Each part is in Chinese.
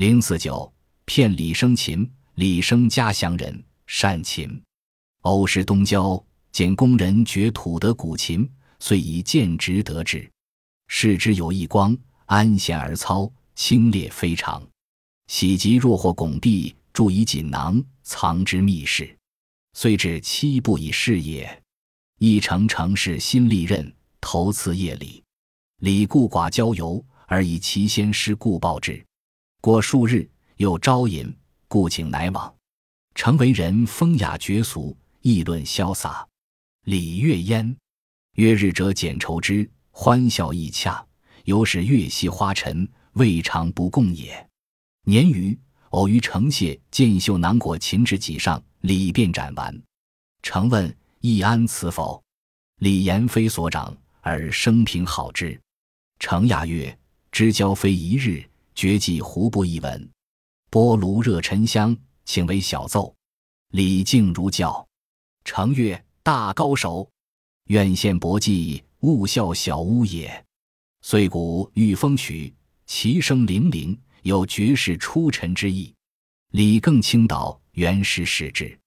零四九，骗李生琴。李生家乡人，善琴。偶时东郊见工人掘土得古琴，遂以剑直得之。视之有一光，安闲而操，清冽非常。喜极若获拱璧，铸以锦囊，藏之密室。遂至七步以事也。一城城市新历任，头次夜里，李固寡交游，而以其先师故报之。过数日，又招引。故请乃往，诚为人风雅绝俗，议论潇洒。礼乐焉，约日者简愁之，欢笑亦洽，犹使月夕花尘，未尝不共也。年余，偶于城谢见秀囊裹秦至己上，礼便斩完。诚问易安此否？李言非所长，而生平好之。程雅曰：知交非一日，绝技胡不一文。波炉热沉香，请为小奏。李靖如教。程曰：“大高手，愿献薄技，勿笑小巫也。”遂鼓御风曲，其声泠泠，有绝世出尘之意。李更倾倒，原是始之。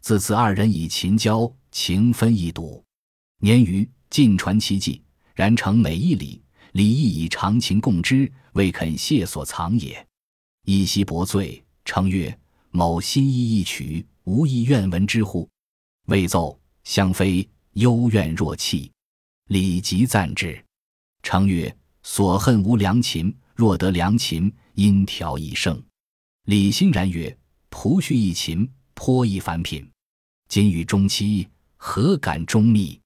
自此二人以琴交，情分一睹。年余，尽传其技，然成每一礼，李亦以长情共之，未肯谢所藏也。一夕薄醉，称曰：“某心意一曲，无意愿闻之乎？”未奏，相非幽怨若泣。李即赞之，称曰：“所恨无良琴，若得良琴，音调一生。”李欣然曰：“仆婿一琴，颇一凡品。今与中期，何敢终密？”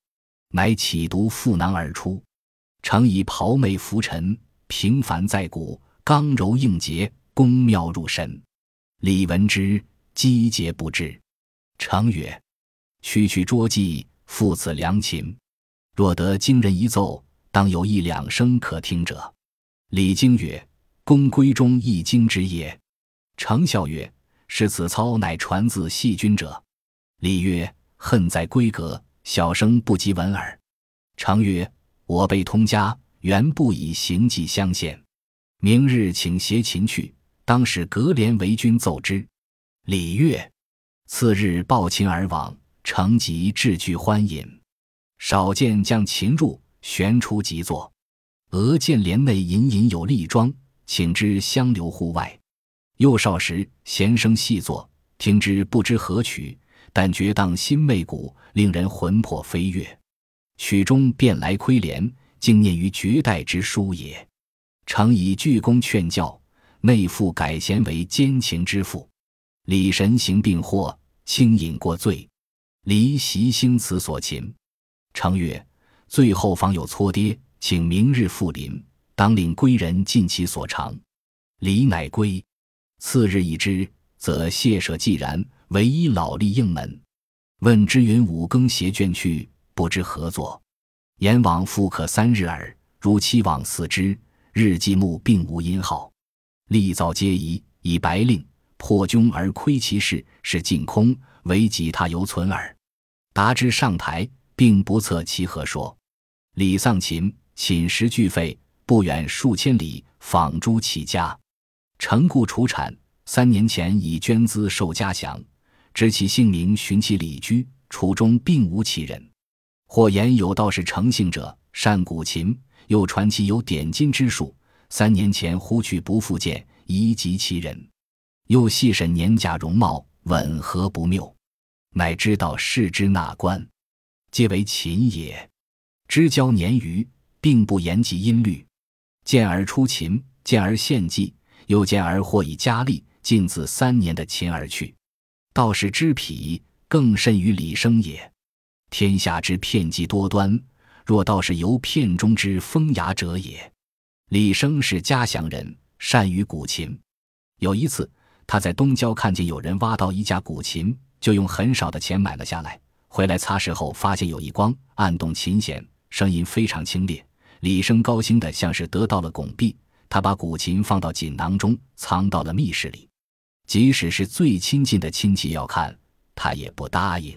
乃起读负囊而出，诚以袍袂拂尘，平凡在骨，刚柔应节。宫妙入神，李闻之，积节不至。常曰：“区区拙技，父子良琴。若得惊人一奏，当有一两声可听者。”李经曰：“公闺中一经之也。”程笑曰：“是此操乃传自细君者。”李曰：“恨在闺阁，小生不及闻耳。”常曰：“我辈通家，原不以行迹相限。明日请携琴去。”当使格连为君奏之。礼乐。次日抱琴而往，乘即置具欢饮。少见将琴入，旋出即坐。俄见帘内隐隐有丽妆，请之相留户外。幼少时弦声细作，听之不知何曲，但觉荡心媚骨，令人魂魄飞跃。曲中便来窥帘，竟念于绝代之书也。常以鞠躬劝教。内附改弦为奸情之父，李神行病祸，轻饮过醉，离席兴此所擒。程曰：最后方有搓跌，请明日复临，当令归人尽其所长。李乃归。次日已之，则谢舍既然，唯一老吏应门，问之云五更携卷去，不知何作。阎王复可三日耳，如期往四之，日记目并无音号。立造皆疑，以白令破军而窥其事，是尽空，唯己他犹存耳。达之上台，并不测其何说。李丧秦，寝食俱废，不远数千里访诸其家。成故楚产，三年前以捐资受家祥，知其姓名，寻其里居，楚中并无其人。或言有道是诚信者，善古琴，又传其有点金之术。三年前忽去不复见，疑及其人，又细审年甲容貌，吻合不谬，乃知道世之纳官，皆为琴也。知交年余，并不言及音律，见而出琴，见而献计，又见而或以佳丽，尽自三年的琴而去。道士知彼，更甚于李生也。天下之骗计多端，若道是由骗中之风雅者也。李生是家乡人，善于古琴。有一次，他在东郊看见有人挖到一架古琴，就用很少的钱买了下来。回来擦拭后，发现有一光，按动琴弦，声音非常清冽。李生高兴的像是得到了拱璧，他把古琴放到锦囊中，藏到了密室里。即使是最亲近的亲戚要看，他也不答应。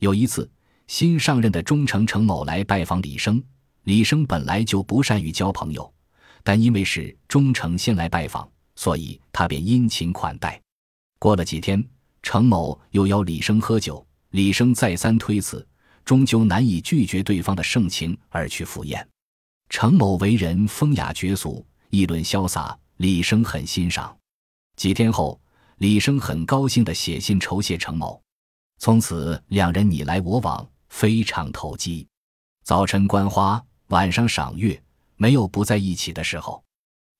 有一次，新上任的忠诚程某来拜访李生，李生本来就不善于交朋友。但因为是忠诚先来拜访，所以他便殷勤款待。过了几天，程某又邀李生喝酒，李生再三推辞，终究难以拒绝对方的盛情而去赴宴。程某为人风雅绝俗，议论潇洒，李生很欣赏。几天后，李生很高兴地写信酬谢程某，从此两人你来我往，非常投机。早晨观花，晚上赏月，没有不在一起的时候。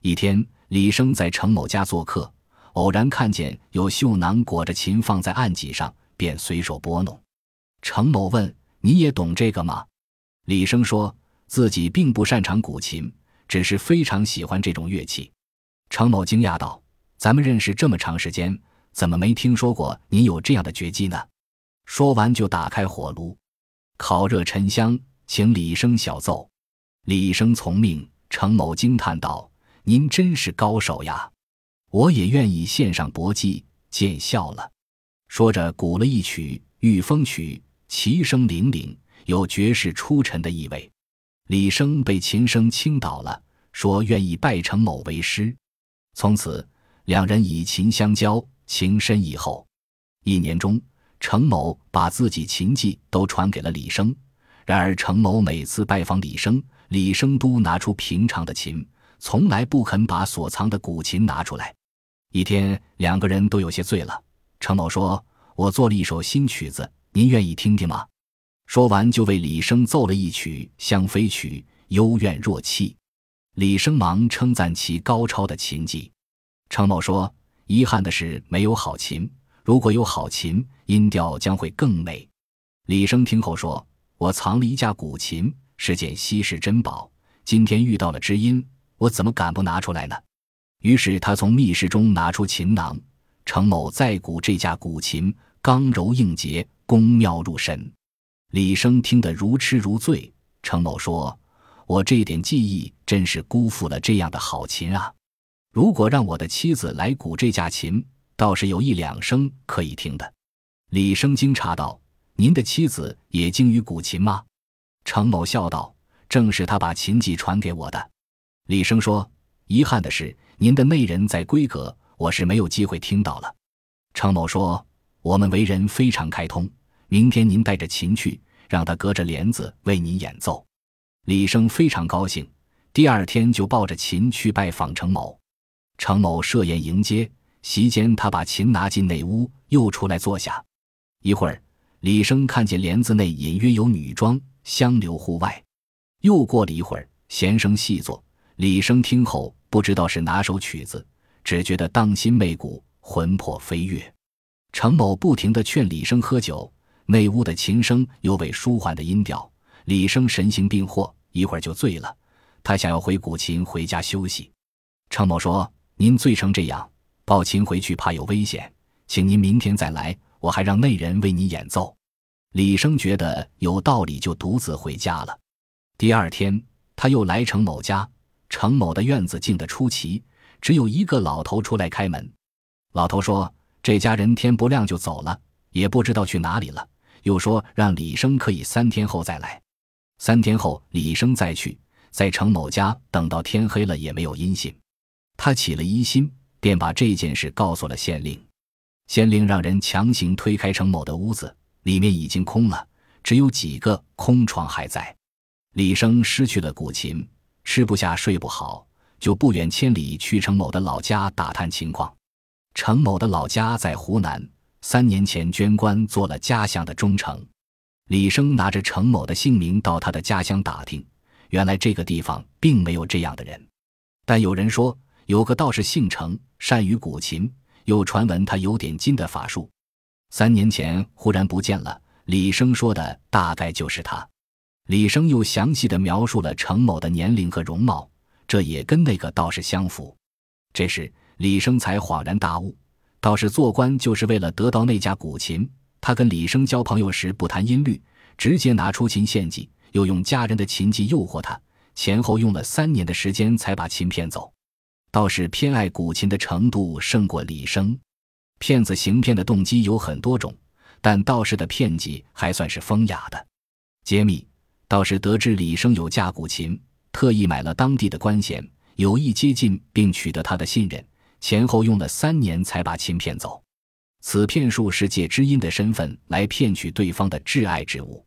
一天，李生在程某家做客，偶然看见有绣囊裹着琴放在案几上，便随手拨弄。程某问：“你也懂这个吗？”李生说自己并不擅长古琴，只是非常喜欢这种乐器。程某惊讶道：“咱们认识这么长时间，怎么没听说过您有这样的绝技呢？”说完就打开火炉，烤热沉香。请李生小奏，李生从命。程某惊叹道：“您真是高手呀！我也愿意献上薄技，见笑了。”说着，鼓了一曲《御风曲》，其声凛凛，有绝世出尘的意味。李生被琴声倾倒了，说愿意拜程某为师。从此，两人以琴相交，情深意厚。一年中，程某把自己琴技都传给了李生。然而，程某每次拜访李生，李生都拿出平常的琴，从来不肯把所藏的古琴拿出来。一天，两个人都有些醉了。程某说：“我做了一首新曲子，您愿意听听吗？”说完，就为李生奏了一曲《香妃曲》，幽怨若泣。李生忙称赞其高超的琴技。程某说：“遗憾的是，没有好琴。如果有好琴，音调将会更美。”李生听后说。我藏了一架古琴，是件稀世珍宝。今天遇到了知音，我怎么敢不拿出来呢？于是他从密室中拿出琴囊，程某再鼓这架古琴，刚柔应节，宫妙入神。李生听得如痴如醉。程某说：“我这点技艺真是辜负了这样的好琴啊！如果让我的妻子来鼓这架琴，倒是有一两声可以听的。”李生惊诧道。您的妻子也精于古琴吗？程某笑道：“正是他把琴技传给我的。”李生说：“遗憾的是，您的内人在闺阁，我是没有机会听到了。”程某说：“我们为人非常开通，明天您带着琴去，让他隔着帘子为您演奏。”李生非常高兴，第二天就抱着琴去拜访程某。程某设宴迎接，席间他把琴拿进内屋，又出来坐下，一会儿。李生看见帘子内隐约有女装香流户外，又过了一会儿，弦声细作。李生听后不知道是哪首曲子，只觉得荡心媚骨，魂魄飞跃。程某不停地劝李生喝酒，内屋的琴声有尾舒缓的音调。李生神形病惑，一会儿就醉了。他想要回古琴回家休息。程某说：“您醉成这样，抱琴回去怕有危险，请您明天再来。”我还让内人为你演奏。李生觉得有道理，就独自回家了。第二天，他又来程某家。程某的院子静得出奇，只有一个老头出来开门。老头说：“这家人天不亮就走了，也不知道去哪里了。”又说让李生可以三天后再来。三天后，李生再去，在程某家等到天黑了也没有音信。他起了疑心，便把这件事告诉了县令。县令让人强行推开程某的屋子，里面已经空了，只有几个空床还在。李生失去了古琴，吃不下睡不好，就不远千里去程某的老家打探情况。程某的老家在湖南，三年前捐官做了家乡的忠诚。李生拿着程某的姓名到他的家乡打听，原来这个地方并没有这样的人，但有人说有个道士姓程，善于古琴。又传闻他有点金的法术，三年前忽然不见了。李生说的大概就是他。李生又详细的描述了程某的年龄和容貌，这也跟那个道士相符。这时李生才恍然大悟，道士做官就是为了得到那架古琴。他跟李生交朋友时不谈音律，直接拿出琴献祭，又用家人的琴技诱惑他，前后用了三年的时间才把琴骗走。道士偏爱古琴的程度胜过李生，骗子行骗的动机有很多种，但道士的骗技还算是风雅的。揭秘：道士得知李生有架古琴，特意买了当地的官衔，有意接近并取得他的信任，前后用了三年才把琴骗走。此骗术是借知音的身份来骗取对方的挚爱之物。